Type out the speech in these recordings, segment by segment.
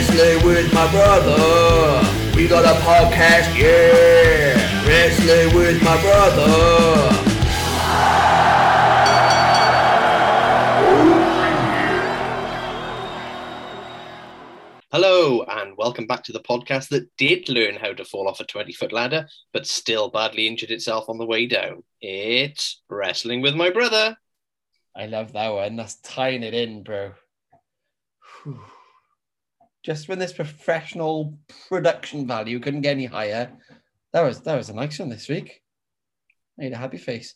Wrestling with my brother. We got a podcast, yeah. Wrestling with my brother. Hello, and welcome back to the podcast that did learn how to fall off a 20 foot ladder, but still badly injured itself on the way down. It's Wrestling with My Brother. I love that one. That's tying it in, bro. Whew. Just when this professional production value couldn't get any higher, that was that was a nice one this week. Made a happy face.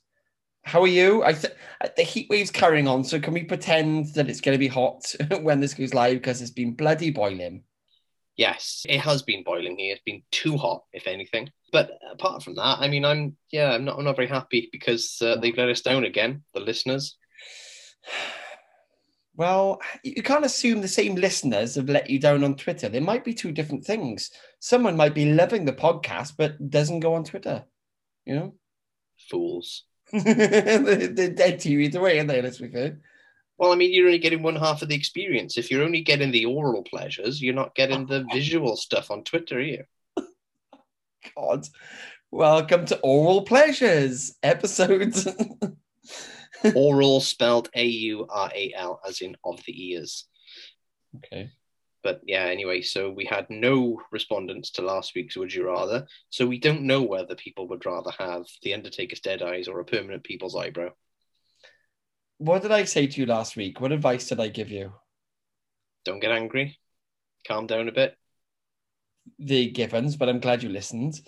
How are you? I th- the heat wave's carrying on, so can we pretend that it's going to be hot when this goes live because it's been bloody boiling? Yes, it has been boiling here. It's been too hot, if anything. But apart from that, I mean, I'm yeah, I'm not, I'm not very happy because uh, they've let us down again, the listeners. Well, you can't assume the same listeners have let you down on Twitter. There might be two different things. Someone might be loving the podcast but doesn't go on Twitter. You know, Fools. they're dead to you either way, aren't they? Let's be fair. Well, I mean, you're only getting one half of the experience. If you're only getting the oral pleasures, you're not getting the visual stuff on Twitter, are you? God, welcome to Oral Pleasures episode. Oral spelled A U R A L, as in of the ears. okay. But yeah, anyway, so we had no respondents to last week's Would You Rather. So we don't know whether people would rather have The Undertaker's Dead Eyes or a permanent people's eyebrow. What did I say to you last week? What advice did I give you? Don't get angry. Calm down a bit. The givens, but I'm glad you listened.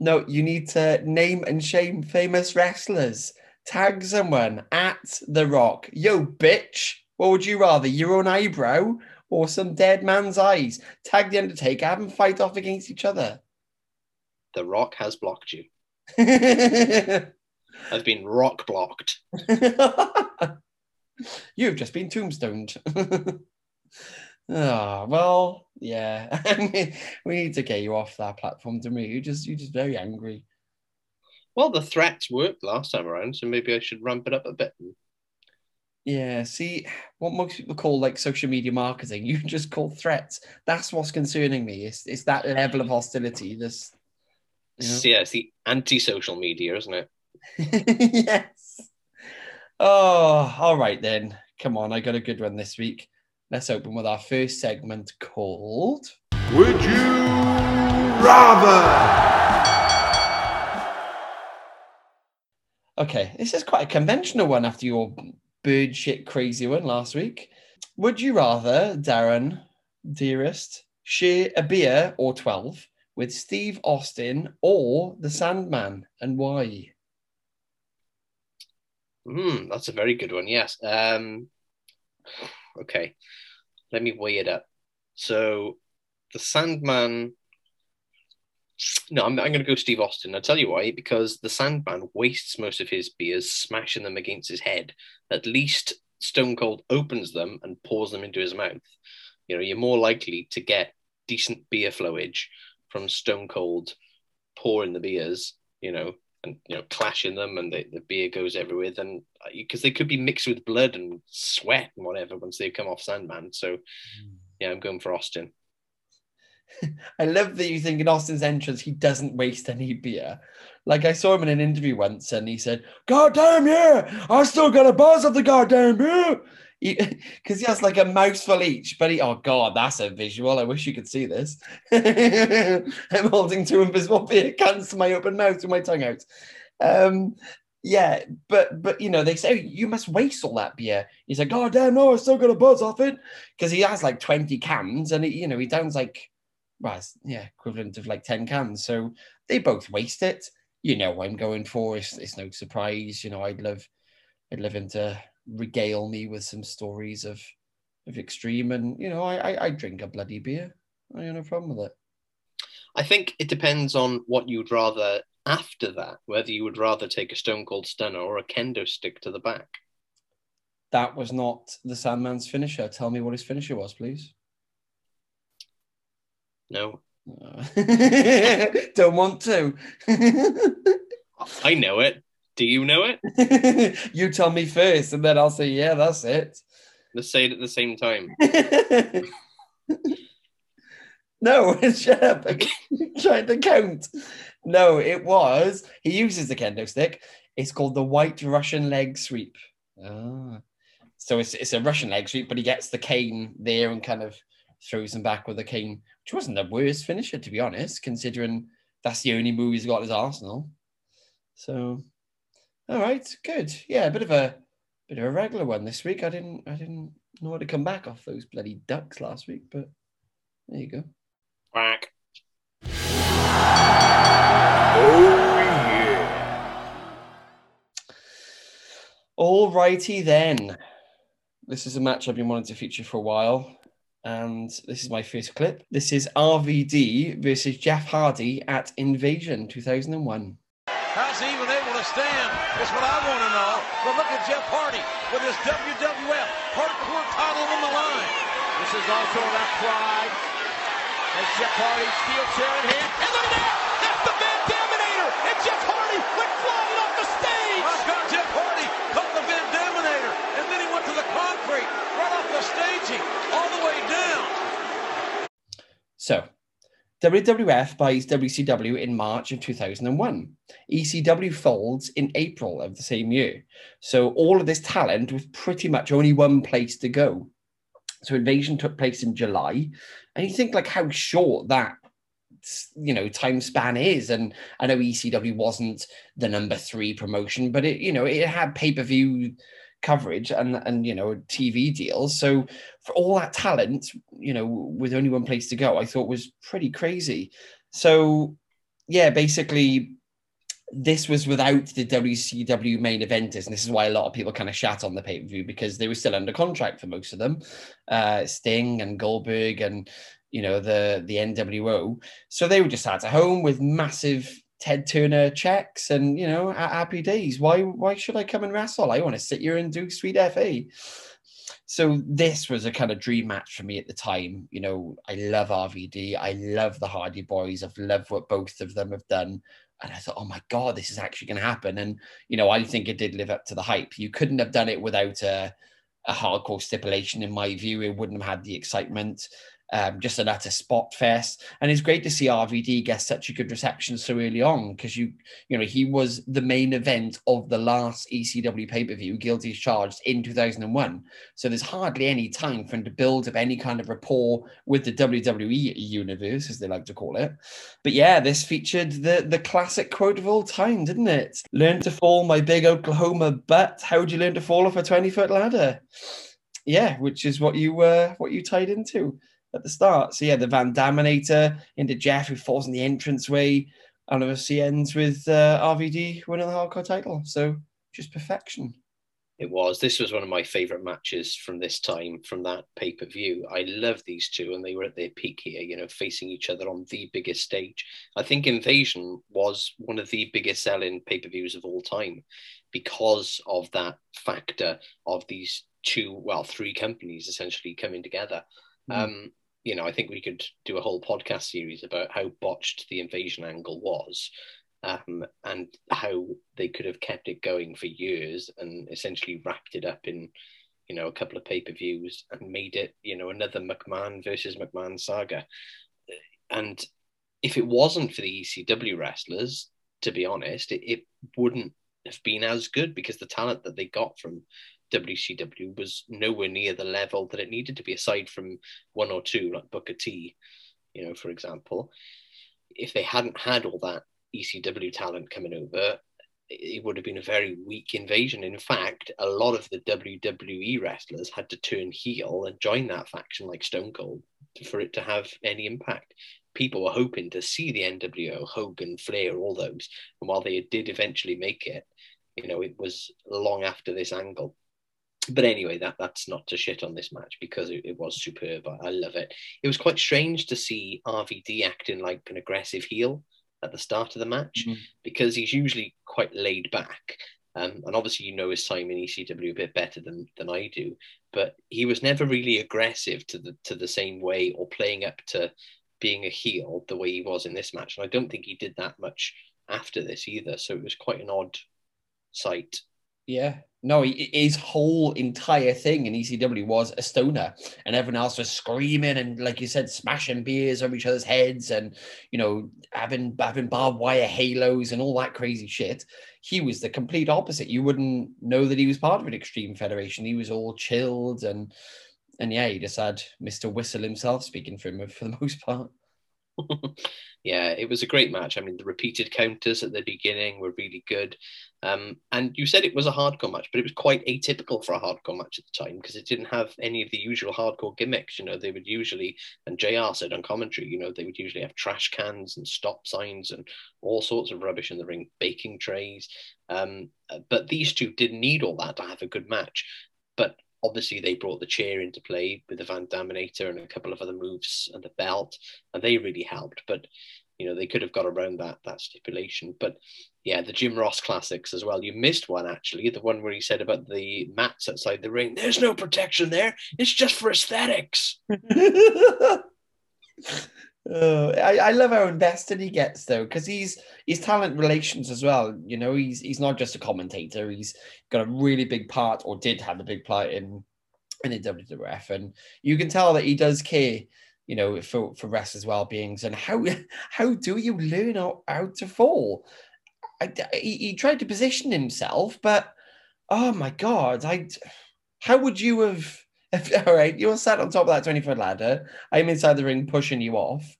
No, you need to name and shame famous wrestlers. Tag someone at The Rock. Yo, bitch. What would you rather? Your own eyebrow or some dead man's eyes? Tag The Undertaker, have them fight off against each other. The Rock has blocked you. I've been rock blocked. You've just been tombstoned. Ah, well, yeah. we need to get you off that platform to me. You just you're just very angry. Well, the threats worked last time around, so maybe I should ramp it up a bit. Yeah, see what most people call like social media marketing, you can just call threats. That's what's concerning me. It's it's that level of hostility. This you know? Yeah, it's the anti-social media, isn't it? yes. Oh, all right then. Come on, I got a good one this week. Let's open with our first segment called Would you rather? Okay, this is quite a conventional one after your bird shit crazy one last week. Would you rather, Darren, dearest, share a beer or 12 with Steve Austin or the Sandman and why? Hmm, that's a very good one. Yes. Um, okay, let me weigh it up. So, the Sandman. No, I'm, I'm going to go Steve Austin. I'll tell you why. Because the Sandman wastes most of his beers, smashing them against his head. At least Stone Cold opens them and pours them into his mouth. You know, you're more likely to get decent beer flowage from Stone Cold pouring the beers. You know, and you know clashing them and the, the beer goes everywhere then because uh, they could be mixed with blood and sweat and whatever once they've come off sandman so mm. yeah i'm going for austin I love that you think in Austin's entrance he doesn't waste any beer. Like I saw him in an interview once and he said, God damn yeah, I still got a buzz of the goddamn beer. Because he, he has like a mouthful each, but he, oh God, that's a visual. I wish you could see this. I'm holding two invisible beer cans to my open mouth with my tongue out. Um, yeah, but but you know, they say you must waste all that beer. He's like, God damn, no, I still got a buzz off it. Because he has like 20 cans and he, you know, he downs like well, yeah, equivalent of like 10 cans. So they both waste it. You know what I'm going for. It's, it's no surprise. You know, I'd love I'd love him to regale me with some stories of of extreme and you know, I I, I drink a bloody beer. I have no problem with it. i think it depends on what you'd rather after that whether you would rather take a stone cold stunner or a kendo stick to the back That was not the Sandman's finisher. Tell me what his finisher was, please. No Don't want to. i know it do you know it you tell me first, and then I'll say, yeah, that's it. let's say it at the same time No, shut up. I'm trying to count. No, it was. He uses the kendo stick. It's called the White Russian Leg Sweep. Ah. So it's, it's a Russian leg sweep, but he gets the cane there and kind of throws him back with the cane, which wasn't the worst finisher, to be honest, considering that's the only move he's got as Arsenal. So, all right, good. Yeah, a bit of a bit of a regular one this week. I didn't I didn't know how to come back off those bloody ducks last week, but there you go. Quack. Oh yeah. All righty then. This is a match I've been wanting to feature for a while. And this is my first clip. This is RVD versus Jeff Hardy at Invasion 2001. How's he even able to stand? Is what I want to know. But look at Jeff Hardy with his WWF hardcore title on the line. This is also about pride. As Jeff Hardy, steel chair in hand. And look at that! That's the Van Daminator! And Jeff Hardy went flying off the stage! My God, Jeff Hardy caught the Van Daminator. And then he went to the concrete, right off the staging, all the way down. So, WWF buys WCW in March of 2001. ECW folds in April of the same year. So, all of this talent was pretty much only one place to go. So, Invasion took place in July. And you think, like, how short that you know time span is and i know ecw wasn't the number three promotion but it you know it had pay-per-view coverage and and you know tv deals so for all that talent you know with only one place to go i thought was pretty crazy so yeah basically this was without the WCW main eventers, and this is why a lot of people kind of shat on the pay per view because they were still under contract for most of them, uh, Sting and Goldberg and you know the the NWO. So they were just at home with massive Ted Turner checks and you know happy days. Why why should I come and wrestle? I want to sit here and do sweet FA. So this was a kind of dream match for me at the time. You know, I love RVD. I love the Hardy Boys. I've loved what both of them have done. And I thought, oh my God, this is actually going to happen. And, you know, I think it did live up to the hype. You couldn't have done it without a, a hardcore stipulation, in my view. It wouldn't have had the excitement um, just an utter spot fest. And it's great to see RVD get such a good reception so early on because you, you know, he was the main event of the last ECW pay per view, Guilty Charged, in 2001. So there's hardly any time for him to build up any kind of rapport with the WWE universe, as they like to call it. But yeah, this featured the the classic quote of all time, didn't it? Learn to fall, my big Oklahoma butt. How would you learn to fall off a 20 foot ladder? Yeah, which is what you uh, what you tied into at the start. So yeah, the Van Daminator into Jeff who falls in the entranceway, and obviously ends with uh, RVD winning the hardcore title. So just perfection. It was. This was one of my favorite matches from this time, from that pay per view. I love these two, and they were at their peak here, you know, facing each other on the biggest stage. I think Invasion was one of the biggest selling pay per views of all time because of that factor of these two, well, three companies essentially coming together. Mm. Um, you know, I think we could do a whole podcast series about how botched the invasion angle was, um, and how they could have kept it going for years and essentially wrapped it up in, you know, a couple of pay per views and made it, you know, another McMahon versus McMahon saga. And if it wasn't for the ECW wrestlers, to be honest, it, it wouldn't have been as good because the talent that they got from WCW was nowhere near the level that it needed to be, aside from one or two, like Booker T, you know, for example. If they hadn't had all that ECW talent coming over, it would have been a very weak invasion. In fact, a lot of the WWE wrestlers had to turn heel and join that faction like Stone Cold for it to have any impact. People were hoping to see the NWO, Hogan, Flair, all those. And while they did eventually make it, you know, it was long after this angle but anyway, that that's not to shit on this match because it, it was superb. I, I, love it. It was quite strange to see RVD acting like an aggressive heel at the start of the match mm-hmm. because he's usually quite laid back. Um, and obviously, you know his time in ECW a bit better than than I do, but he was never really aggressive to the to the same way or playing up to being a heel the way he was in this match. And I don't think he did that much after this either. So it was quite an odd sight Yeah. No, he, his whole entire thing in ECW was a stoner, and everyone else was screaming and, like you said, smashing beers over each other's heads, and you know, having having barbed wire halos and all that crazy shit. He was the complete opposite. You wouldn't know that he was part of an extreme federation. He was all chilled and and yeah, he just had Mister Whistle himself speaking for him for the most part. yeah, it was a great match. I mean, the repeated counters at the beginning were really good. Um, and you said it was a hardcore match, but it was quite atypical for a hardcore match at the time because it didn't have any of the usual hardcore gimmicks. You know, they would usually, and JR said on commentary, you know, they would usually have trash cans and stop signs and all sorts of rubbish in the ring, baking trays. Um, but these two didn't need all that to have a good match. But obviously they brought the chair into play with the Van Daminator and a couple of other moves and the belt, and they really helped. But you know they could have got around that that stipulation. But yeah, the Jim Ross classics as well. You missed one actually, the one where he said about the mats outside the ring. There's no protection there. It's just for aesthetics. Oh, I, I love how invested he gets though, because he's he's talent relations as well. You know, he's he's not just a commentator. He's got a really big part, or did have a big part in in the WWF, and you can tell that he does care. You know, for for wrestlers' well beings and how how do you learn how, how to fall? I, he, he tried to position himself, but oh my god, I how would you have? If, all right, you're sat on top of that 20 foot ladder. I'm inside the ring pushing you off.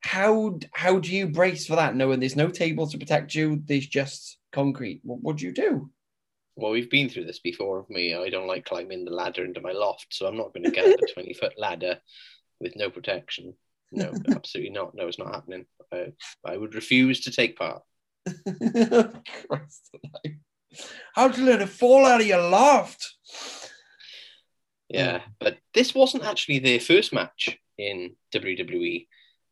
How how do you brace for that knowing there's no tables to protect you? There's just concrete. What would you do? Well, we've been through this before me. I don't like climbing the ladder into my loft, so I'm not going to get up a 20 foot ladder with no protection. No, absolutely not. No, it's not happening. I, I would refuse to take part. How to learn to fall out of your loft? Yeah, but this wasn't actually their first match in WWE.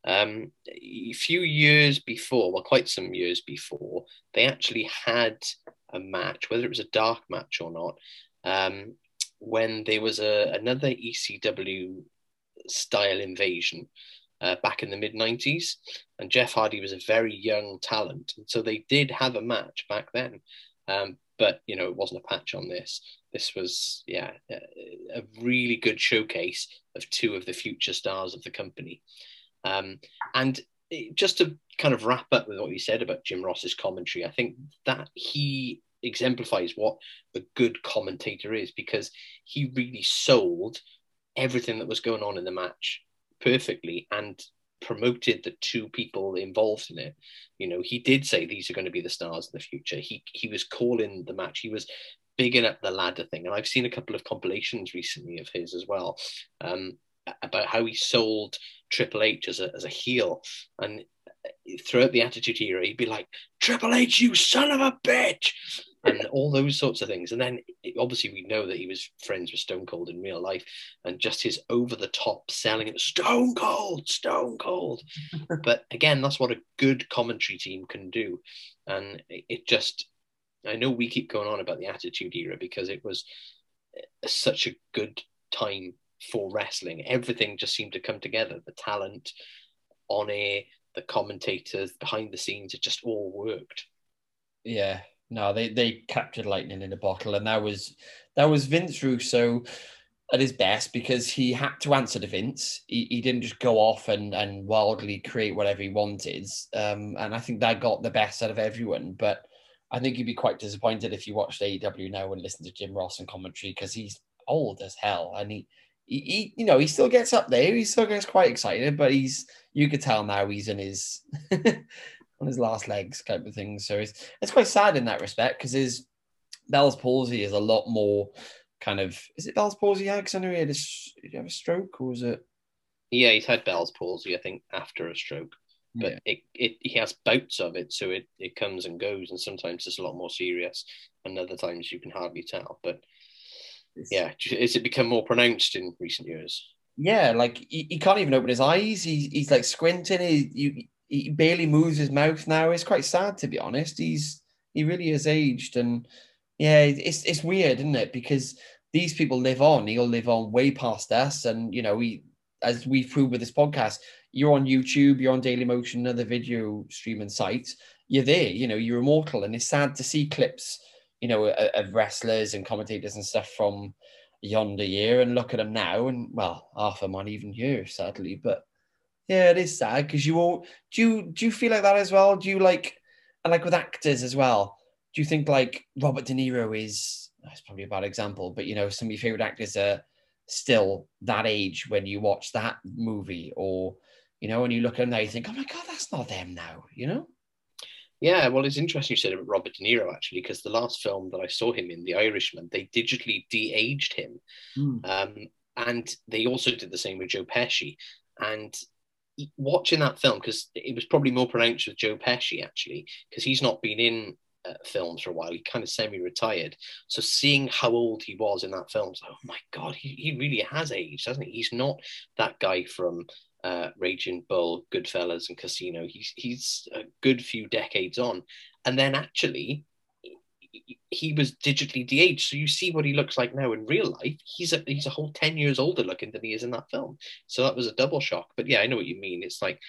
Um, a few years before, well, quite some years before, they actually had a match, whether it was a dark match or not, um, when there was a, another ECW style invasion uh, back in the mid 90s. And Jeff Hardy was a very young talent. And so they did have a match back then. Um, but, you know, it wasn't a patch on this. This was yeah a really good showcase of two of the future stars of the company. Um, and just to kind of wrap up with what you said about jim ross's commentary i think that he exemplifies what a good commentator is because he really sold everything that was going on in the match perfectly. And promoted the two people involved in it. You know, he did say these are going to be the stars of the future. He he was calling the match. He was bigging up the ladder thing. And I've seen a couple of compilations recently of his as well um, about how he sold Triple H as a, as a heel. And throughout the Attitude Era, he'd be like, Triple H, you son of a bitch! And all those sorts of things. And then obviously we know that he was friends with Stone Cold in real life and just his over the top selling it Stone Cold, Stone Cold. but again, that's what a good commentary team can do. And it just I know we keep going on about the Attitude Era because it was uh, such a good time for wrestling. Everything just seemed to come together. The talent on air, the commentators, behind the scenes, it just all worked. Yeah, no, they they captured lightning in a bottle, and that was that was Vince Russo at his best because he had to answer to Vince. He, he didn't just go off and and wildly create whatever he wanted, um, and I think that got the best out of everyone. But I think you'd be quite disappointed if you watched AEW now and listened to Jim Ross and commentary because he's old as hell and he, he, he, you know, he still gets up there. He still gets quite excited, but he's you could tell now he's in his on his last legs type of thing. So it's it's quite sad in that respect because his Bell's palsy is a lot more kind of is it Bell's palsy? Yeah, because I know he had a, did he have a stroke or was it? Yeah, he's had Bell's palsy, I think, after a stroke but yeah. it, it he has bouts of it so it, it comes and goes and sometimes it's a lot more serious and other times you can hardly tell but it's, yeah has it become more pronounced in recent years yeah like he, he can't even open his eyes he's, he's like squinting he, he, he barely moves his mouth now. It's quite sad to be honest. He's he really has aged and yeah it's it's weird isn't it? Because these people live on. He'll live on way past us. And you know we as we've proved with this podcast you're on YouTube, you're on Dailymotion, other video streaming sites, you're there, you know, you're immortal. And it's sad to see clips you know, of wrestlers and commentators and stuff from yonder year and look at them now. And well, half of them aren't even here, sadly. But yeah, it is sad because you all do you do you feel like that as well? Do you like and like with actors as well? Do you think like Robert De Niro is that's probably a bad example, but you know, some of your favorite actors are still that age when you watch that movie, or you know, when you look at them now, you think, Oh my god, that's not them now, you know? Yeah, well, it's interesting you said about Robert De Niro actually, because the last film that I saw him in, The Irishman, they digitally de-aged him, um, and they also did the same with Joe Pesci. And watching that film, because it was probably more pronounced with Joe Pesci actually, because he's not been in uh, films for a while. He kind of semi-retired. So seeing how old he was in that film, like, oh my god, he, he really has aged, hasn't he? He's not that guy from uh, Raging Bull, Goodfellas, and Casino. He's he's a good few decades on, and then actually. He- was digitally de-aged, so you see what he looks like now in real life. He's a he's a whole ten years older looking than he is in that film. So that was a double shock. But yeah, I know what you mean. It's like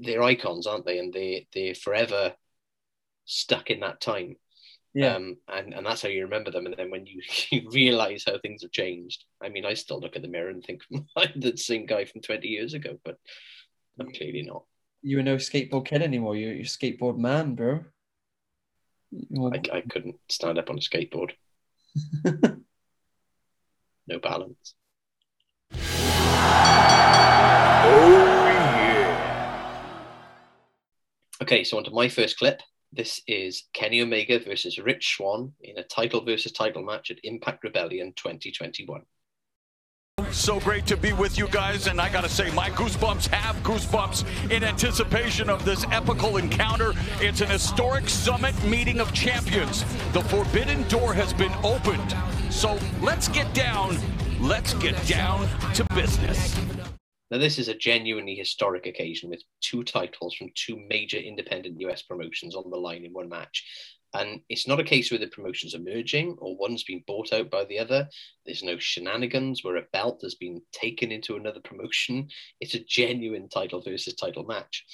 they're icons, aren't they? And they they're forever stuck in that time. Um, and, and that's how you remember them. And then when you, you realize how things have changed, I mean, I still look at the mirror and think I'm the same guy from 20 years ago, but I'm clearly not. you were no skateboard kid anymore. You're, you're a skateboard man, bro. I, I couldn't stand up on a skateboard. no balance. Oh yeah. Okay, so on to my first clip. This is Kenny Omega versus Rich Swann in a title versus title match at Impact Rebellion 2021. So great to be with you guys, and I gotta say, my goosebumps have goosebumps in anticipation of this epical encounter. It's an historic summit meeting of champions. The forbidden door has been opened. So let's get down, let's get down to business. Now, this is a genuinely historic occasion with two titles from two major independent US promotions on the line in one match. And it's not a case where the promotions are merging or one's been bought out by the other. There's no shenanigans where a belt has been taken into another promotion. It's a genuine title versus title match.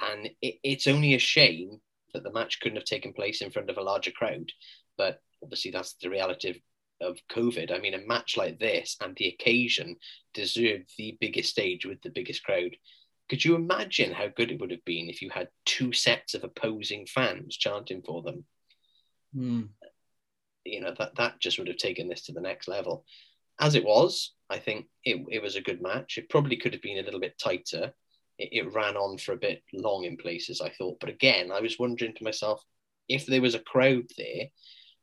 And it, it's only a shame that the match couldn't have taken place in front of a larger crowd. But obviously, that's the reality of of COVID. I mean, a match like this and the occasion deserved the biggest stage with the biggest crowd. Could you imagine how good it would have been if you had two sets of opposing fans chanting for them? Hmm. You know, that, that just would have taken this to the next level. As it was, I think it, it was a good match. It probably could have been a little bit tighter. It, it ran on for a bit long in places, I thought. But again, I was wondering to myself if there was a crowd there,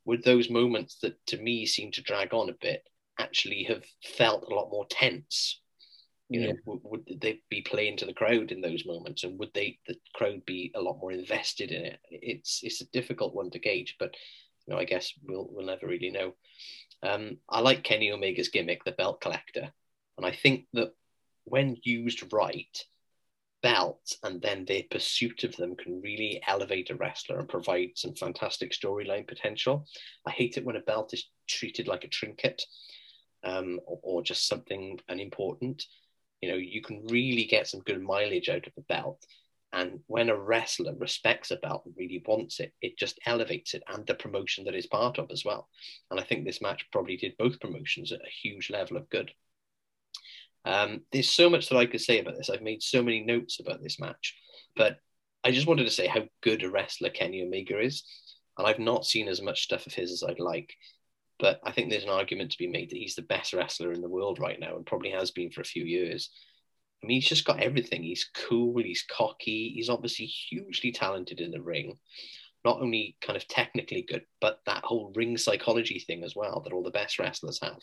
would those moments that to me seem to drag on a bit actually have felt a lot more tense? You know, Yeah. would, would they be playing to the crowd in those moments, and would they the crowd be a lot more invested in it? It's it's a difficult one to gauge, but you know, I guess we'll we'll never really know. Um, I like Kenny Omega's gimmick, the belt collector, and I think that when used right, belts and then their pursuit of them can really elevate a wrestler and provide some fantastic storyline potential. I hate it when a belt is treated like a trinket um, or, or just something unimportant. You know, you can really get some good mileage out of a belt. And when a wrestler respects a belt and really wants it, it just elevates it and the promotion that it's part of as well. And I think this match probably did both promotions at a huge level of good. Um, there's so much that I could say about this. I've made so many notes about this match, but I just wanted to say how good a wrestler Kenny Omega is. And I've not seen as much stuff of his as I'd like, but I think there's an argument to be made that he's the best wrestler in the world right now and probably has been for a few years. I mean, he's just got everything. He's cool, he's cocky, he's obviously hugely talented in the ring. Not only kind of technically good, but that whole ring psychology thing as well that all the best wrestlers have.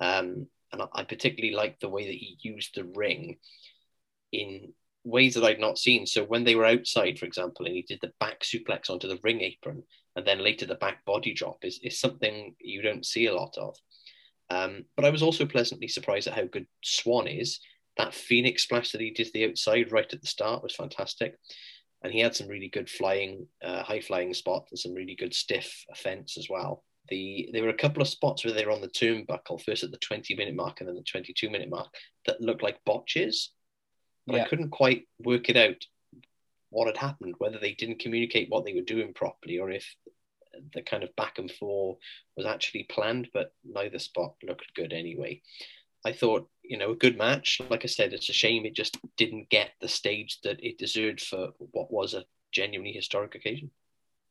Um, and I, particularly like the way that he used the ring in ways that I'd not seen. So when they were outside, for example, and he did the back suplex onto the ring apron, and then later the back body drop is, is something you don't see a lot of. Um, but I was also pleasantly surprised at how good Swann is. That Phoenix splash that he did to the outside right at the start was fantastic. And he had some really good flying, uh, high flying spots and some really good stiff offense as well. The there were a couple of spots where they were on the turnbuckle, first at the 20 minute mark and then the 22 minute mark, that looked like botches. But I couldn't quite work it out what had happened, whether they didn't communicate what they were doing properly or if the kind of back and forth was actually planned, but neither spot looked good anyway. I thought, you know, a good match. Like I said, it's a shame it just didn't get the stage that it deserved for what was a genuinely historic occasion.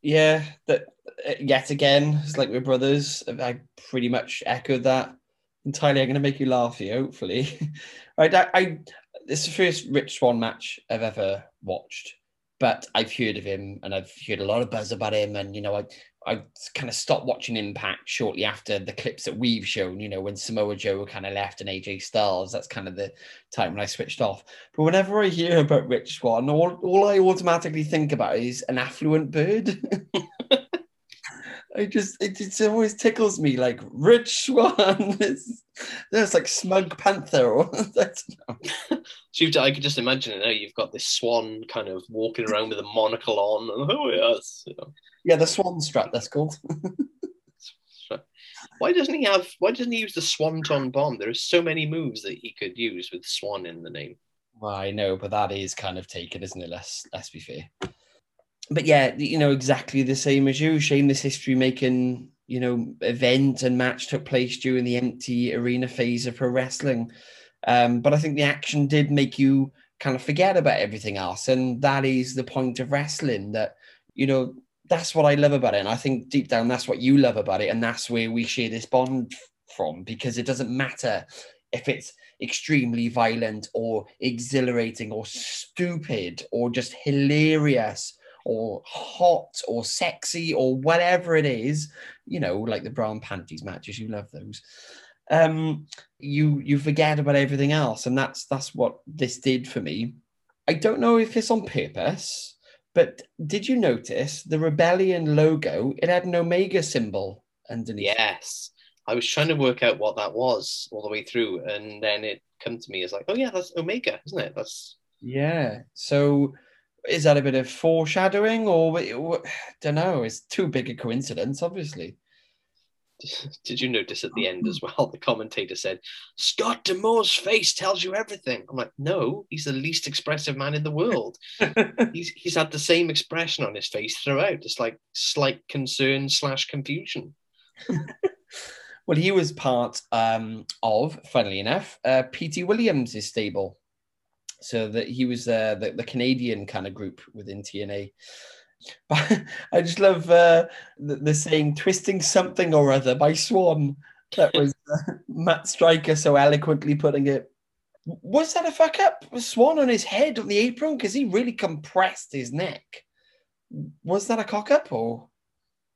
Yeah, that uh, yet again, it's like we're brothers. I pretty much echoed that entirely. I'm going to make you laugh here, hopefully. right, I, I this is the first Rich Swann match I've ever watched, but I've heard of him and I've heard a lot of buzz about him. And you know, I I kind of stopped watching Impact shortly after the clips that we've shown. You know, when Samoa Joe kind of left and AJ Styles. That's kind of the time when I switched off. But whenever I hear about Rich Swan, all all I automatically think about is an affluent bird. I just it, it always tickles me like Rich. It's, it's like Smug Panther or that's So you've, I could just imagine it now. You've got this swan kind of walking around with a monocle on, and oh yes, you know. yeah, the Swan strut that's called. Why doesn't he have? Why doesn't he use the Swanton bomb? There are so many moves that he could use with Swan in the name. Well, I know, but that is kind of taken, isn't it? Let's let's be fair. But yeah, you know, exactly the same as you. Shameless history making, you know, event and match took place during the empty arena phase of pro wrestling. Um, but I think the action did make you kind of forget about everything else. And that is the point of wrestling that, you know, that's what I love about it. And I think deep down, that's what you love about it. And that's where we share this bond from because it doesn't matter if it's extremely violent or exhilarating or stupid or just hilarious or hot or sexy or whatever it is, you know, like the brown panties matches, you love those. Um, you you forget about everything else, and that's that's what this did for me. I don't know if it's on purpose, but did you notice the rebellion logo? It had an omega symbol underneath. Yes, I was trying to work out what that was all the way through, and then it come to me as like, oh yeah, that's Omega, isn't it? That's Yeah. So is that a bit of foreshadowing or I don't know? It's too big a coincidence, obviously. Did you notice at the end as well? The commentator said, Scott D'Amore's face tells you everything. I'm like, no, he's the least expressive man in the world. he's, he's had the same expression on his face throughout, It's like slight concern slash confusion. well, he was part um, of, funnily enough, uh, Petey Williams' stable. So that he was uh, the, the Canadian kind of group within TNA. But I just love uh, the, the saying "twisting something or other" by Swann. That was uh, Matt Striker so eloquently putting it. Was that a fuck up? Was Swann on his head on the apron because he really compressed his neck? Was that a cock up or?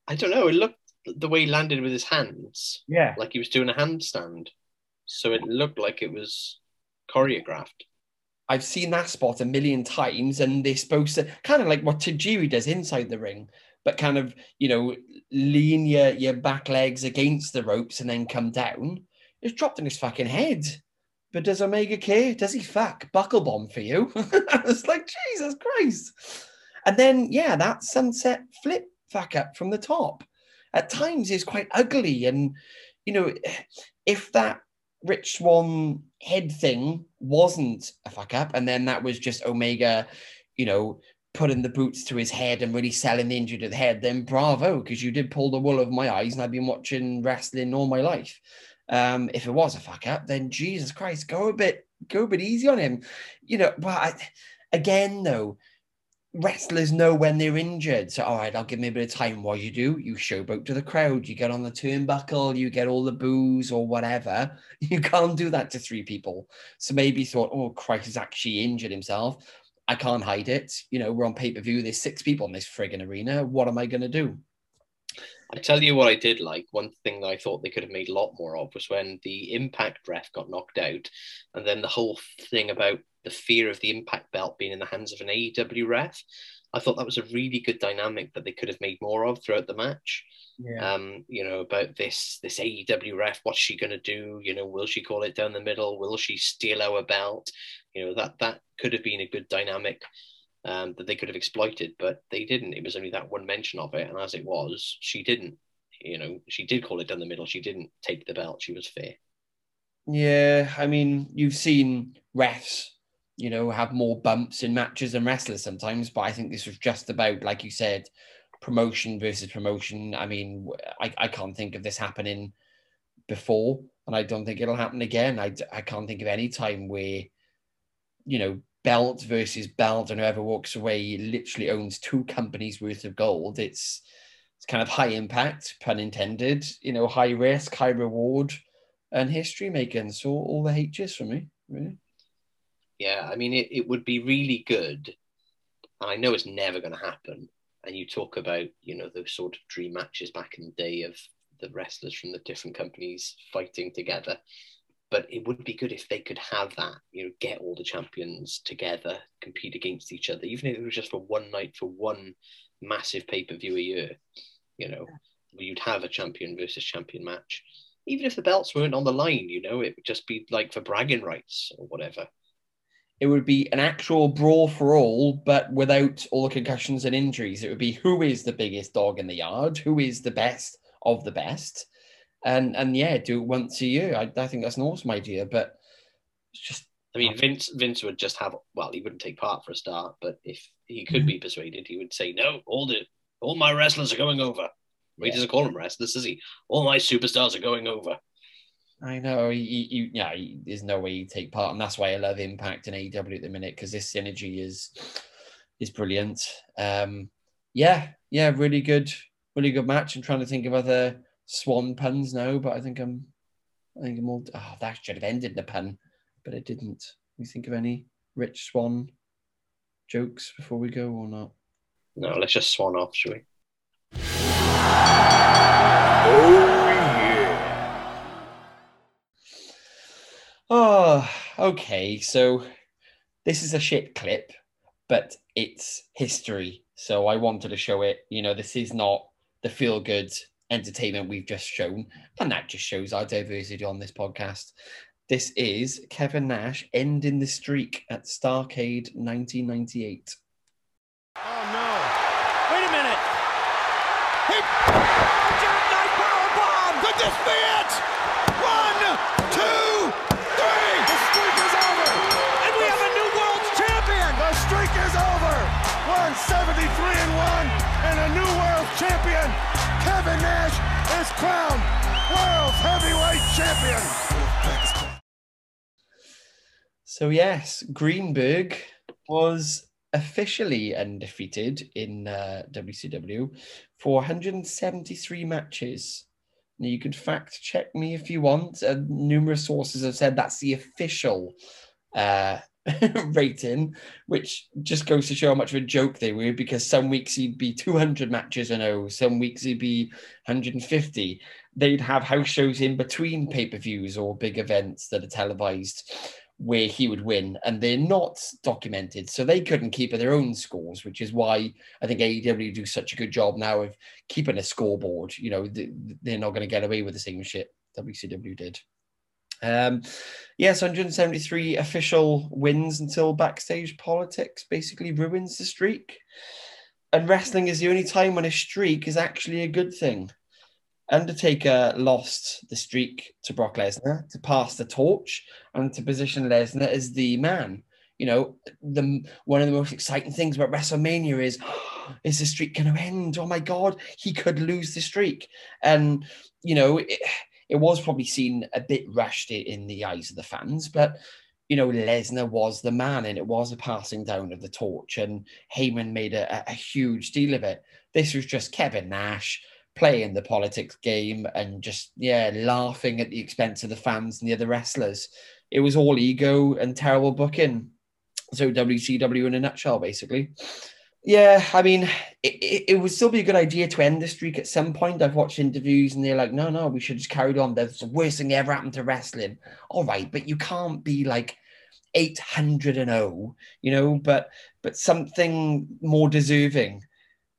I don't know. It looked the way he landed with his hands. Yeah, like he was doing a handstand. So it looked like it was choreographed. I've seen that spot a million times, and they're supposed to kind of like what Tajiri does inside the ring, but kind of you know lean your your back legs against the ropes and then come down. It's dropped on his fucking head. But does Omega care? Does he fuck buckle bomb for you? I was like, Jesus Christ. And then yeah, that sunset flip fuck up from the top at times is quite ugly. And you know, if that Rich Swann head thing wasn't a fuck up, and then that was just Omega, you know, putting the boots to his head and really selling the injury to the head, then bravo, because you did pull the wool over my eyes, and I've been watching wrestling all my life. Um, if it was a fuck up, then Jesus Christ, go a bit, go a bit easy on him. You know, but I, again, though, wrestlers know when they're injured. So, all right, I'll give me a bit of time. What you do, you showboat to the crowd, you get on the turnbuckle, you get all the booze or whatever. You can't do that to three people. So maybe thought, oh, Christ has actually injured himself. I can't hide it. You know, we're on pay per view. There's six people in this frigging arena. What am I going to do? I tell you what I did like. One thing that I thought they could have made a lot more of was when the Impact ref got knocked out, and then the whole thing about the fear of the Impact belt being in the hands of an AEW ref. I thought that was a really good dynamic that they could have made more of throughout the match. Yeah. Um, you know, about this this AEW ref, what's she gonna do? You know, will she call it down the middle? Will she steal our belt? You know, that that could have been a good dynamic um, that they could have exploited, but they didn't. It was only that one mention of it, and as it was, she didn't. You know, she did call it down the middle. She didn't take the belt. She was fair. Yeah, I mean, you've seen refs, you know, have more bumps in matches than wrestlers sometimes, but I think this was just about, like you said, promotion versus promotion. I mean, I, I can't think of this happening before, and I don't think it'll happen again. I, I can't think of any time where, you know, belt versus belt, and whoever walks away literally owns two companies worth of gold. It's it's kind of high impact, pun intended. You know, high risk, high reward, and history making. So all the H's for me, really. Yeah, I mean, it, it would be really good. And I know it's never going to happen. And you talk about, you know, those sort of dream matches back in the day of the wrestlers from the different companies fighting together. But it would be good if they could have that, you know, get all the champions together, compete against each other, even if it was just for one night, for one massive pay per view a year, you know, where you'd have a champion versus champion match. Even if the belts weren't on the line, you know, it would just be like for bragging rights or whatever it would be an actual brawl for all, but without all the concussions and injuries. It would be who is the biggest dog in the yard, who is the best of the best, and and yeah, do it once a year. I, I think that's an awesome idea, but it's just. I mean, Vince Vince would just have well, he wouldn't take part for a start, but if he could mm-hmm. be persuaded, he would say, "No, all the all my wrestlers are going over." Yeah. He doesn't call them wrestlers, does he? All my superstars are going over. I know. You, yeah, there's no way you take part, and that's why I love Impact and AEW at the minute because this synergy is is brilliant. Um, yeah, yeah, really good, really good match. I'm trying to think of other swan puns now, but I think I'm, I think I'm all. Oh, that should have ended in a pun, but it didn't. You think of any Rich swan jokes before we go or not? No, let's just swan off, shall we? Oh Oh, okay. So this is a shit clip, but it's history. So I wanted to show it. You know, this is not the feel good entertainment we've just shown. And that just shows our diversity on this podcast. This is Kevin Nash ending the streak at Starcade 1998. Oh, no. Heavyweight champion. So yes, Goldberg was officially undefeated in uh, WCW for 173 matches. Now, you could fact check me if you want. Uh, numerous sources have said that's the official uh, rating, which just goes to show how much of a joke they were because some weeks he'd be 200 matches in O, some weeks he'd be 150. They'd have house shows in between pay per views or big events that are televised where he would win, and they're not documented, so they couldn't keep their own scores, which is why I think AEW do such a good job now of keeping a scoreboard. You know, they're not going to get away with the same shit WCW did. Um, yes, 173 official wins until backstage politics basically ruins the streak. And wrestling is the only time when a streak is actually a good thing. Undertaker lost the streak to Brock Lesnar to pass the torch and to position Lesnar as the man. You know, the one of the most exciting things about WrestleMania is is the streak going to end? Oh my God, he could lose the streak. And you know, it, it was probably seen a bit rushed in the eyes of the fans, but you know, Lesnar was the man and it was a passing down of the torch. And Heyman made a, a huge deal of it. This was just Kevin Nash playing the politics game and just yeah laughing at the expense of the fans and the other wrestlers it was all ego and terrible booking so wcw in a nutshell basically yeah i mean it, it, it, would still be a good idea to end the streak at some point. I've watched interviews and they're like no no we should just carry on. That's the worst thing ever happened to wrestling. All right but you can't be like 800 and 0 you know but but something more deserving.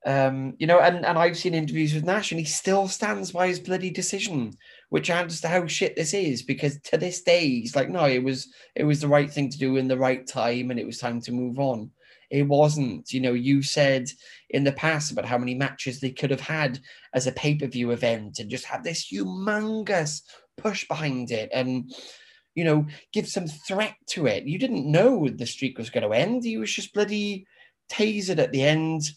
Um, you know, and, and I've seen interviews with Nash and he still stands by his bloody decision, which adds to how shit this is because to this day he's like, no, it was it was the right thing to do in the right time and it was time to move on. It wasn't, you know, you said in the past about how many matches they could have had as a pay-per-view event and just have this humongous push behind it and you know, give some threat to it. You didn't know the streak was going to end. He was just bloody tasered at the end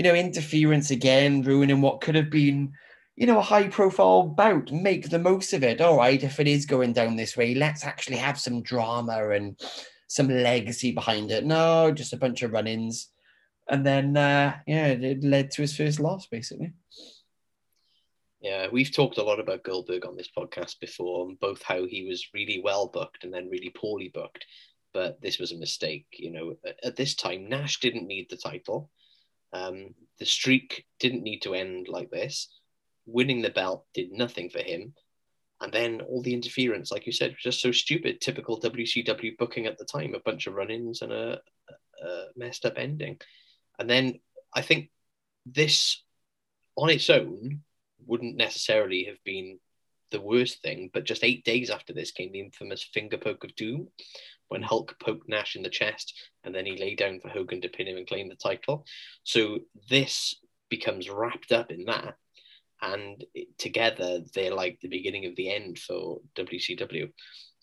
you know, interference again, ruining what could have been, you know, a high profile bout. Make the most of it. All right, if it is going down this way, let's actually have some drama and some legacy behind it. No, just a bunch of run ins. And then, uh, yeah, it led to his first loss, basically. Yeah, we've talked a lot about Goldberg on this podcast before, both how he was really well booked and then really poorly booked. But this was a mistake. You know, at this time, Nash didn't need the title. Um, the streak didn't need to end like this. Winning the belt did nothing for him. And then all the interference, like you said, was just so stupid. Typical WCW booking at the time a bunch of run ins and a, a messed up ending. And then I think this on its own wouldn't necessarily have been the worst thing, but just eight days after this came the infamous finger poke of doom when Hulk poked Nash in the chest and then he lay down for Hogan to pin him and claim the title. So this becomes wrapped up in that. And together, they're like the beginning of the end for WCW.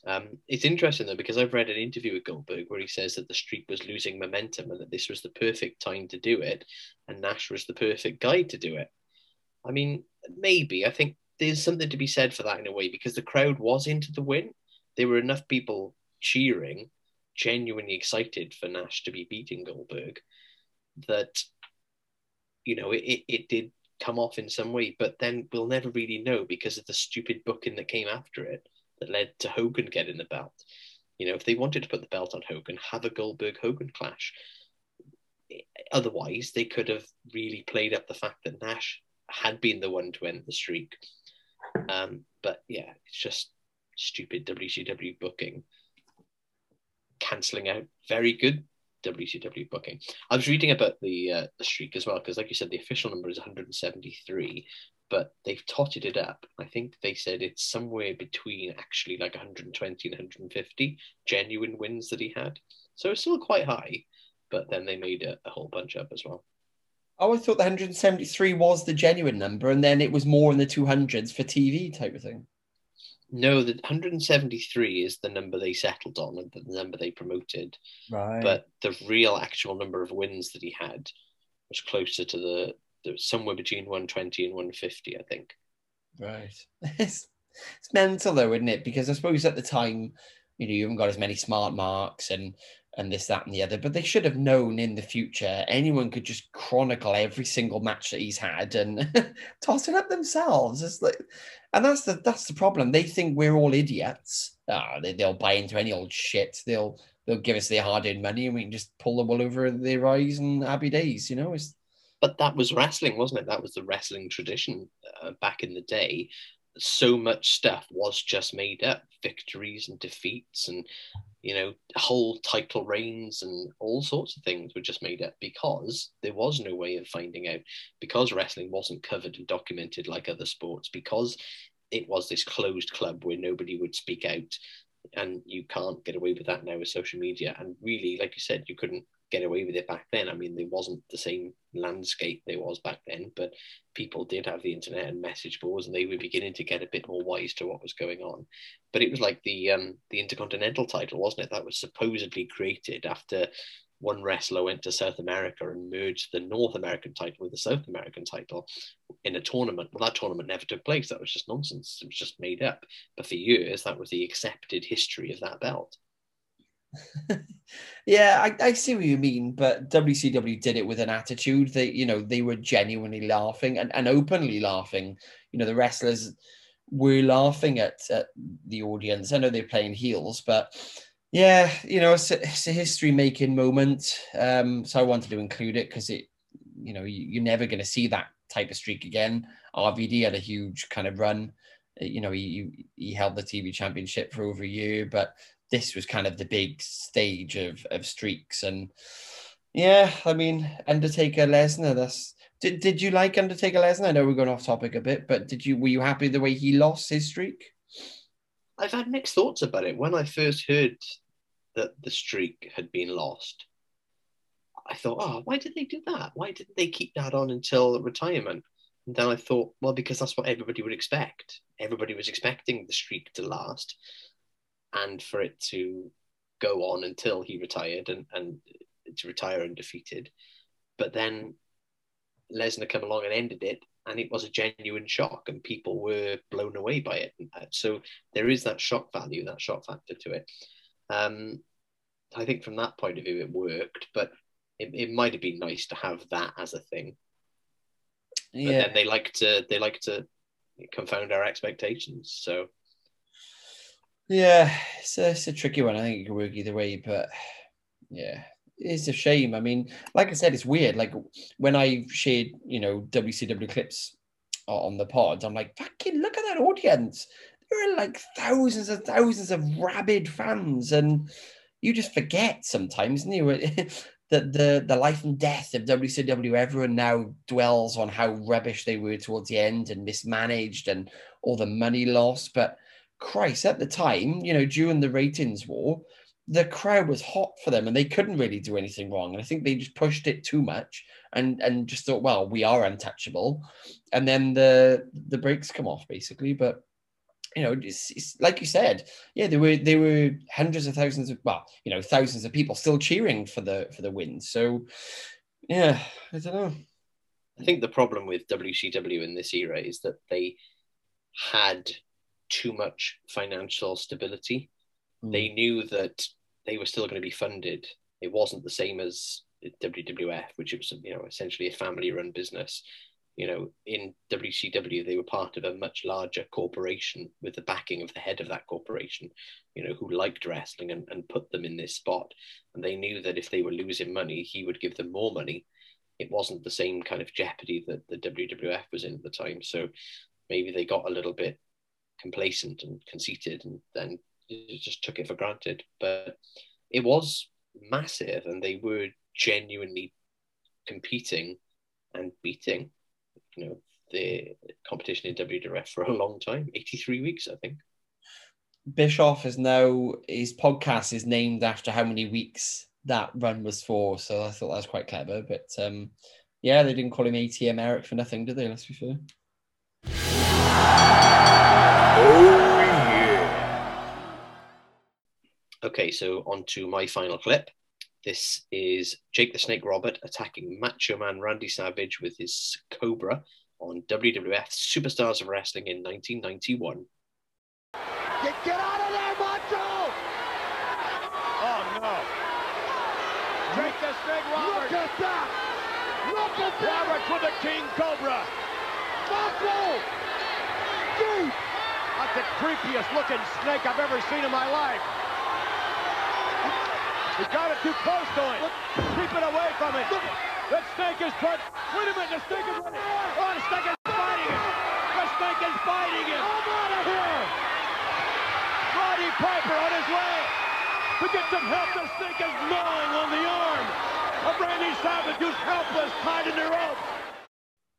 Um, it's interesting though because I've read an interview with Goldberg where he says that the streak was losing momentum and that this was the perfect time to do it, and Nash was the perfect guy to do it. I mean, maybe I think there's something to be said for that in a way because the crowd was into the win. There were enough people cheering, genuinely excited for Nash to be beating Goldberg, that you know it, it did come off in some way. But then we'll never really know because of the stupid booking that came after it that led to Hogan getting the belt. You know, if they wanted to put the belt on Hogan, have a Goldberg Hogan clash. Otherwise, they could have really played up the fact that Nash had been the one to end the streak. Um, but yeah, it's just stupid WCW booking, cancelling out very good WCW booking. I was reading about the uh, streak as well because, like you said, the official number is 173, but they've totted it up. I think they said it's somewhere between actually like 120 and 150 genuine wins that he had. So it's still quite high, but then they made a, a whole bunch up as well. Oh, I thought the 173 was the genuine number, and then it was more in the 200s for TV type of thing. No, the 173 is the number they settled on and the number they promoted. Right. But the real actual number of wins that he had was closer to the, the somewhere between 120 and 150, I think. Right. It's, it's mental though, isn't it? Because I suppose at the time, you know, you haven't got as many smart marks and and this, that, and the other. But they should have known in the future anyone could just chronicle every single match that he's had and toss it up themselves. It's like, and that's the that's the problem. They think we're all idiots. Oh, they, they'll buy into any old shit. They'll they'll give us their hard-earned money and we can just pull the wool over their eyes and happy days. You know, it's but that was wrestling, wasn't it? That was the wrestling tradition uh, back in the day. So much stuff was just made up, victories and defeats, and you know, whole title reigns and all sorts of things were just made up because there was no way of finding out because wrestling wasn't covered and documented like other sports because it was this closed club where nobody would speak out and you can't get away with that now with social media. And really like you said you couldn't get away with it back then. I mean, there wasn't the same landscape there was back then, but people did have the internet and message boards, and they were beginning to get a bit more wise to what was going on. But it was like the um, the Intercontinental title, wasn't it? That was supposedly created after one wrestler went to South America and merged the North American title with the South American title in a tournament. Well, that tournament never took place. That was just nonsense. It was just made up. But for years, that was the accepted history of that belt. yeah, I, I see what you mean, but WCW did it with an attitude. They, you know, they were genuinely laughing and, and openly laughing. You know, the wrestlers were laughing at, at the audience. I know they're playing heels, but yeah, you know, it's a, it's a history making moment. Um, so I wanted to include it because it, you know, you, you're never going to see that type of streak again. RVD had a huge kind of run. You know, he he held the TV championship for over a year, but this was kind of the big stage of of streaks. And yeah i mean undertaker lesnar that's did, did you like undertaker lesnar? I know we're going off topic a bit but did you were you happy the way he lost his streak? I've had mixed thoughts about it. When i first heard that the streak had been lost i thought oh why did they do that? Why didn't they keep that on until retirement? And then i thought well because that's what everybody would expect. Everybody was expecting the streak to last and for it to go on until he retired and, and to retire undefeated. But then Lesnar came along and ended it, and it was a genuine shock, and people were blown away by it. So there is that shock value, that shock factor to it. Um, I think from that point of view, it worked, but it, it might have been nice to have that as a thing. But Yeah. then they like to they like to confound our expectations. So Yeah, it's a, it's a tricky one. I think it could work either way, but yeah, it's a shame. I mean, like I said, it's weird. Like when I shared, you know, WCW clips on the pod, I'm like, fucking look at that audience. There are like thousands and thousands of rabid fans, and you just forget sometimes, and you that the the life and death of WCW. Everyone now dwells on how rubbish they were towards the end and mismanaged and all the money lost, but Christ, at the time, you know, during the ratings war, the crowd was hot for them and they couldn't really do anything wrong. And I think they just pushed it too much and and just thought, well, we are untouchable. And then the the brakes come off basically. But you know, it's, it's like you said, yeah, there were there were hundreds of thousands of well, you know, thousands of people still cheering for the for the win. So yeah, I don't know. I think the problem with WCW in this era is that they had too much financial stability. Mm. They knew that they were still going to be funded. It wasn't the same as WWF, which was you know essentially a family-run business. You know, in WCW, they were part of a much larger corporation with the backing of the head of that corporation, you know, who liked wrestling and, and put them in this spot. And they knew that if they were losing money, he would give them more money. It wasn't the same kind of jeopardy that the WWF was in at the time. So maybe they got a little bit complacent and conceited and then just took it for granted. But it was massive and they were genuinely competing and beating, you know, the competition in WWF for a long time 83 weeks, I think. Bischoff is now his podcast is named after how many weeks that run was for. So I thought that was quite clever. But um, yeah, they didn't call him ATM Eric for nothing, did they? Let's be fair. Oh yeah. Okay, so on to my final clip. This is Jake the Snake Robert attacking Macho Man Randy Savage with his Cobra on WWF Superstars of Wrestling in 1991. Get, get out of there, Macho! Oh, no. Jake the Snake Robert. Look at that! Look at that! Roberts with the King Cobra. Macho! The creepiest looking snake I've ever seen in my life. He got it too close to him. Keep it away from it. That snake is trying. Wait a minute, the snake is running. Oh, the snake is fighting him. The snake is fighting him. I'm out of here! Roddy Piper on his way to get some help. The snake is gnawing on the arm of Randy Savage, who's helpless, tied in the rope.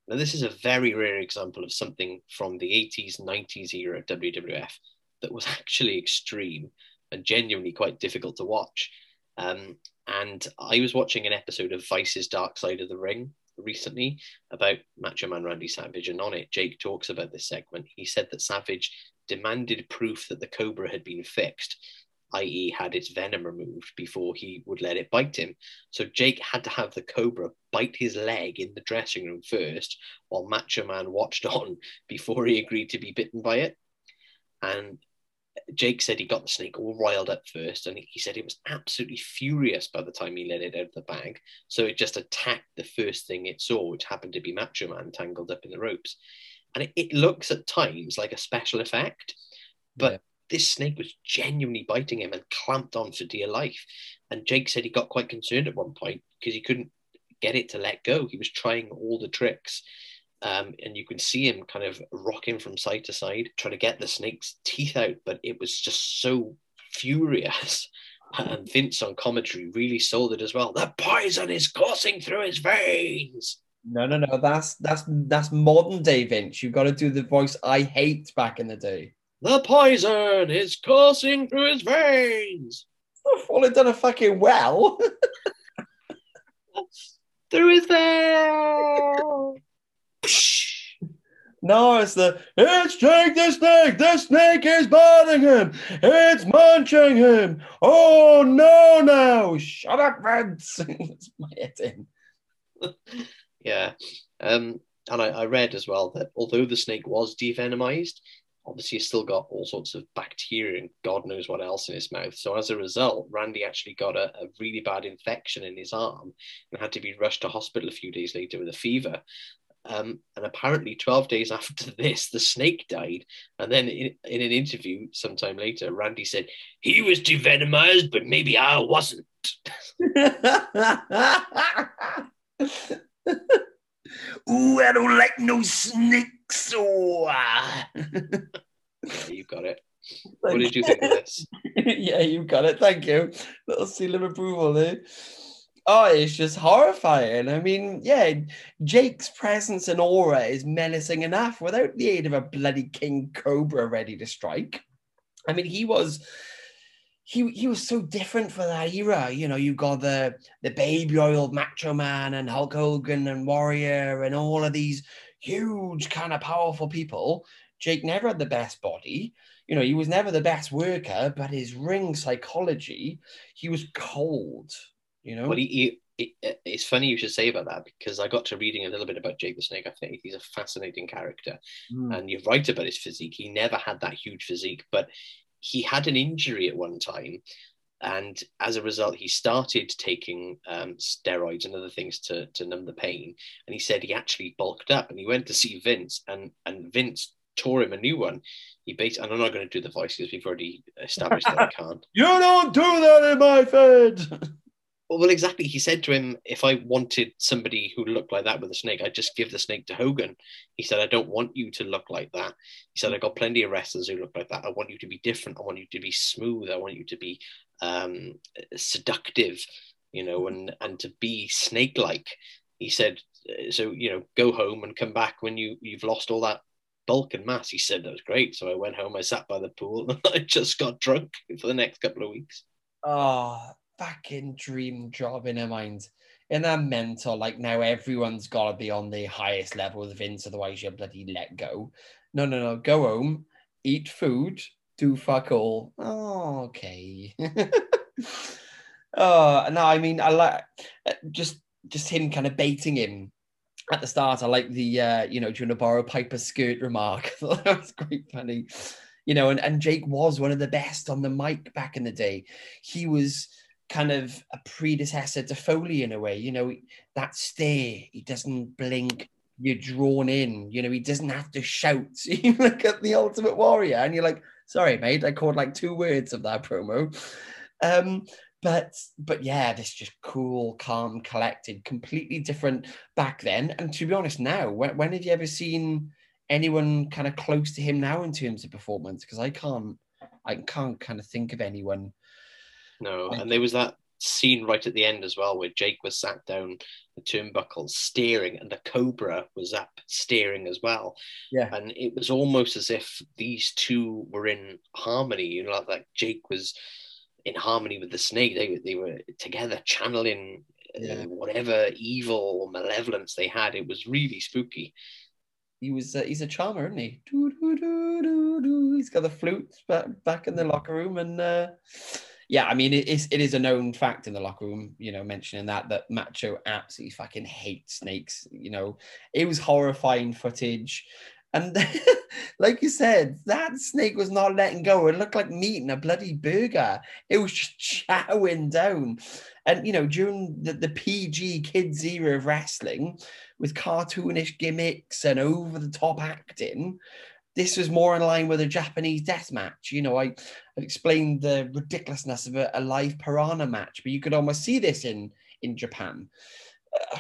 Now, this is a very rare example of something from the 80s, 90s era WWF that was actually extreme and genuinely quite difficult to watch. Um, and I was watching an episode of Vice's Dark Side of the Ring recently about Macho Man Randy Savage, and on it, Jake talks about this segment. He said that Savage demanded proof that the Cobra had been fixed, i.e., had its venom removed before he would let it bite him. So Jake had to have the Cobra bite his leg in the dressing room first, while Macho Man watched on before he agreed to be bitten by it. And Jake said he got the snake all riled up first, and he said it was absolutely furious by the time he let it out of the bag. So it just attacked the first thing it saw, which happened to be Macho Man tangled up in the ropes. And it, it looks at times like a special effect, but. This snake was genuinely biting him and clamped on for dear life. And Jake said he got quite concerned at one point because he couldn't get it to let go. He was trying all the tricks. Um, and you can see him kind of rocking from side to side, trying to get the snake's teeth out, but it was just so furious. And Vince on commentary really sold it as well. The poison is coursing through his veins. No, no, no. That's that's that's modern day Vince. You've got to do the voice I hate back in the day. The poison is coursing through his veins. Well, it done a fucking well. Through his veins. no, it's the it's Jake the Snake. The snake is biting him. It's munching him. Oh no, now shut up, Vince. That's my head in. Yeah. Um, and I, I read as well that although the snake was devenomized, obviously he's still got all sorts of bacteria and God knows what else in his mouth. So as a result, Randy actually got a, a really bad infection in his arm and had to be rushed to hospital a few days later with a fever. Um, and apparently, 12 days after this, the snake died. And then, in, in an interview sometime later, Randy said, He was devenomized, but maybe I wasn't. Ooh, I don't like no snakes. Oh, ah. you got it. What did you think of this? yeah, you got it. Thank you. Little seal of approval there. Oh, it's just horrifying. I mean, yeah, Jake's presence and aura is menacing enough without the aid of a bloody king cobra ready to strike. I mean, he was he he was so different for that era. You know, you got the the baby oil macho man and Hulk Hogan and Warrior and all of these huge kind of powerful people. Jake never had the best body. You know, he was never the best worker, but his ring psychology, he was cold. You know, Well, he, he, it, it's funny you should say about that because I got to reading a little bit about Jake the Snake. I think he's a fascinating character, Mm. and you're right about his physique. He never had that huge physique, but he had an injury at one time, and as a result, he started taking um, steroids and other things to to numb the pain. And he said he actually bulked up, and he went to see Vince, and and Vince tore him a new one. He based, and I'm not going to do the voice because we've already established that I can't. you don't do that in my fed. Well, exactly. He said to him, if I wanted somebody who looked like that with a snake, I'd just give the snake to Hogan. He said, I don't want you to look like that. He said, I got plenty of wrestlers who look like that. I want you to be different. I want you to be smooth. I want you to be um, seductive, you know, and, and to be snake like. He said, so, you know, go home and come back when you, you've lost all that bulk and mass. He said, that was great. So I went home, I sat by the pool, and I just got drunk for the next couple of weeks. Oh, fucking dream job in her mind. In that mental, like now everyone's got to be on the highest level with Vince, otherwise you're bloody let go. No, no, no. Go home, eat food, do fuck all. Oh, okay. oh, no, I mean, I like just just him kind of baiting him at the start. I like the, uh, you know, do you want to borrow Piper's skirt remark? that was quite funny. You know, and, and Jake was one of the best on the mic back in the day. He was kind of a predecessor to Foley in a way. You know, that stare, he doesn't blink, you're drawn in. You know, he doesn't have to shout. You look at the Ultimate Warrior and you're like, sorry, mate, I caught like two words of that promo. Um, but but yeah, this just cool, calm, collected, completely different back then. And to be honest, now, when, when have you ever seen anyone kind of close to him now in terms of performance? Because I can't, I can't kind of think of anyone. No, and there was that scene right at the end as well where Jake was sat down the turnbuckle steering and the cobra was up steering as well. Yeah. And it was almost as if these two were in harmony, you know, like, like Jake was in harmony with the snake. They, they were together channeling uh, whatever evil or malevolence they had. It was really spooky. He was, uh, he's a charmer, isn't he? Doo, doo, doo, doo, doo. He's got the flute back, back in the locker room, and uh, yeah, I mean, it is it is a known fact in the locker room. You know, mentioning that that Macho absolutely fucking hates snakes. You know, it was horrifying footage. And like you said, that snake was not letting go. It looked like meat in a bloody burger. It was just chowing down. And you know, during the, the PG kids era of wrestling, with cartoonish gimmicks and over the top acting, this was more in line with a Japanese death match. You know, I, I've explained the ridiculousness of a, a live piranha match, but you could almost see this in in Japan.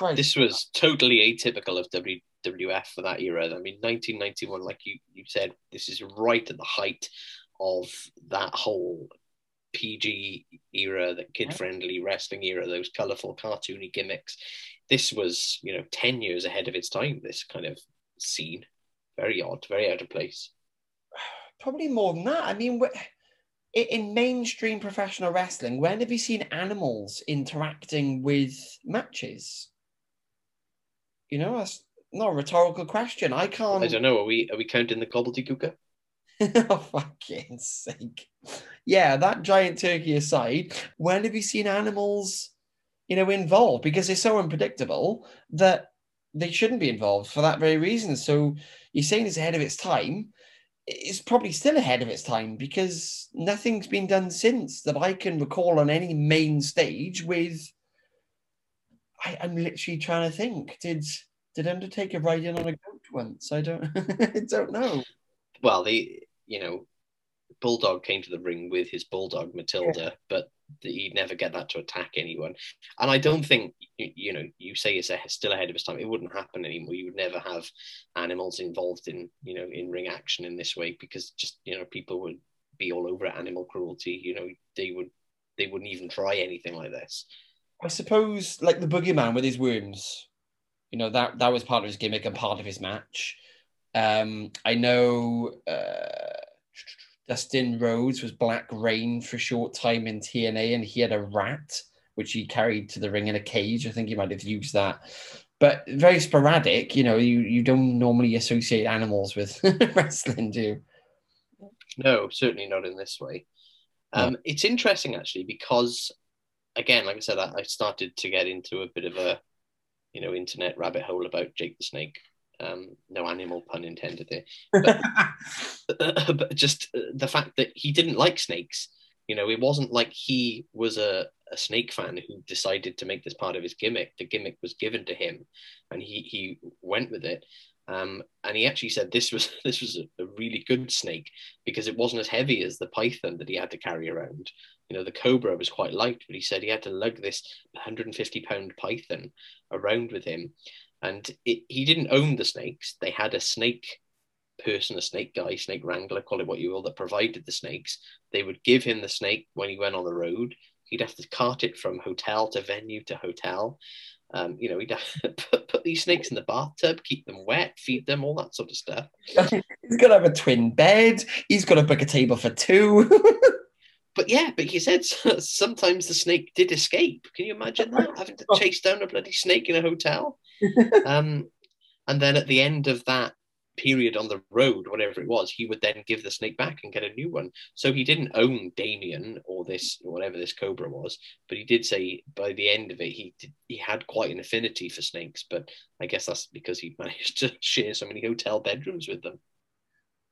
Oh, This was totally atypical of WWF for that era. I mean, 1991, like you, you said, this is right at the height of that whole PG era, the kid friendly wrestling era, those colorful cartoony gimmicks. This was, you know, 10 years ahead of its time, this kind of scene. Very odd, very out of place. probably more than that. I mean, in mainstream professional wrestling, when have you seen animals interacting with matches? You know, that's not a rhetorical question. I can't. I don't know, are we are we counting the gobbledygooker? oh, fucking sake. Yeah, that giant turkey aside, when have you seen animals you know, involved because they're so unpredictable that they shouldn't be involved for that very reason. So you're saying it's ahead of its time. It's probably still ahead of its time because nothing's been done since that I can recall on any main stage with. I, I'm literally trying to think. Did did Undertaker ride in on a goat once? I don't I don't know. Well, the you know, Bulldog came to the ring with his bulldog Matilda, but he'd never get that to attack anyone. And I don't think you, you know you say it's a, still ahead of its time. It wouldn't happen anymore. You would never have animals involved in you know in ring action in this way because just you know people would be all over animal cruelty. You know they would they wouldn't even try anything like this. I suppose like the boogeyman with his worms, you know that that was part of his gimmick and part of his match. Um, I know uh, Dustin Rhodes was Black Reign for a short time in TNA, and he had a rat which he carried to the ring in a cage. I think he might have used that, but very sporadic. You know, you you don't normally associate animals with wrestling, do you? No, certainly not in this way. Um, It's interesting actually because, again, like I said, I I started to get into a bit of a, you know, internet rabbit hole about Jake the Snake. Um, no animal pun intended there, but, but just uh, the fact that he didn't like snakes. You know, it wasn't like he was a, a snake fan who decided to make this part of his gimmick. The gimmick was given to him, and he he went with it. Um, and he actually said this was this was a, a really good snake because it wasn't as heavy as the python that he had to carry around. You know, the cobra was quite light, but he said he had to lug this 150 pound python around with him. And it, he didn't own the snakes. They had a snake person, a snake guy, snake wrangler, call it what you will, that provided the snakes. They would give him the snake when he went on the road. He'd have to cart it from hotel to venue to hotel. Um, you know, he'd put, put these snakes in the bathtub, keep them wet, feed them, all that sort of stuff. He's got to have a twin bed. He's got to book a table for two. But yeah, but he said sometimes the snake did escape. Can you imagine that? Having to chase down a bloody snake in a hotel. um, and then at the end of that period on the road, whatever it was, he would then give the snake back and get a new one. So he didn't own Damien or this whatever this cobra was, but he did say by the end of it he did, he had quite an affinity for snakes. But I guess that's because he managed to share so many hotel bedrooms with them.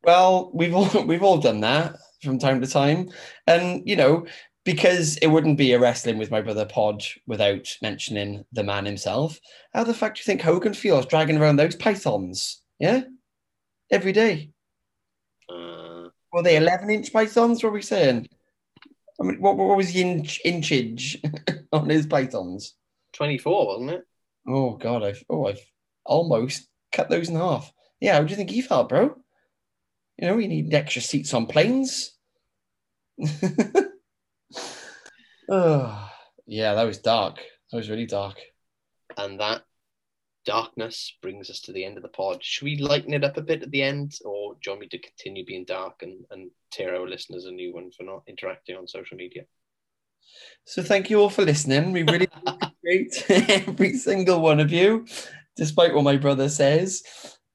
Well, we've all we've all done that from time to time, and you know because it wouldn't be a wrestling with my brother pod without mentioning the man himself. How the fuck do you think Hogan feels dragging around those pythons? Yeah, every day. Uh, Were they eleven inch pythons? What are we saying? I mean, what, what was the inch inchage on his pythons? 24, wasn't it? Oh god, I've oh I've almost cut those in half. Yeah, how do you think he felt, bro? You know, you need extra seats on planes. oh, yeah, that was dark. That was really dark. And that darkness brings us to the end of the pod. Should we lighten it up a bit at the end, or do you want me to continue being dark and, and tear our listeners a new one for not interacting on social media? So thank you all for listening. We really appreciate every single one of you, despite what my brother says.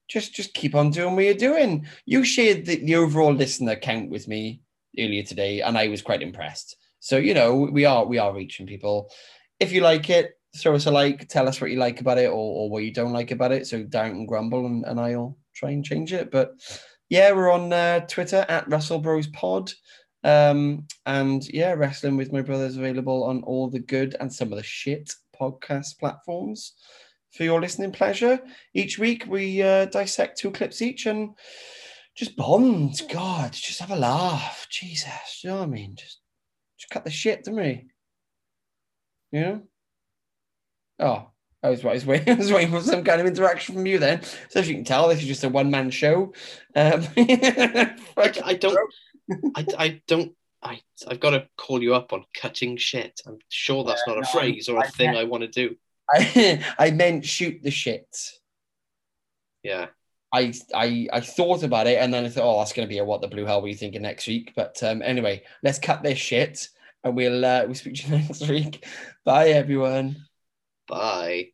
Just just keep on doing what you're doing. You shared the, the overall listener count with me earlier today, and I was quite impressed. So you know we are we are reaching people. If you like it, throw us a like. Tell us what you like about it or, or what you don't like about it. So and grumble, and, and I'll try and change it. But yeah, we're on uh, Twitter at Wrestle Bros Pod. Um, and yeah, wrestling with my brothers available on all the good and some of the shit podcast platforms for your listening pleasure. Each week we uh, dissect two clips each and just bond. God, just have a laugh. Jesus, you know what I mean? Just, just cut the shit, don't we? You know? Oh, I was, I was waiting. I was waiting for some kind of interaction from you then. So as you can tell, this is just a one man show. Um, I, I don't. I, I don't. I I've got to call you up on cutting shit. I'm sure that's not a no, phrase or a I thing. I want to do. I, I meant shoot the shit. Yeah. I, I I thought about it and then I thought, oh, that's going to be a what the blue hell were you thinking next week? But um, anyway, let's cut this shit and we'll uh, we'll speak to you next week. Bye, everyone. Bye.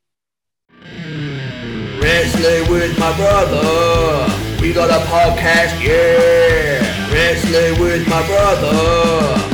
Wrestling with my brother. We got a podcast, yeah. Wrestling with my brother.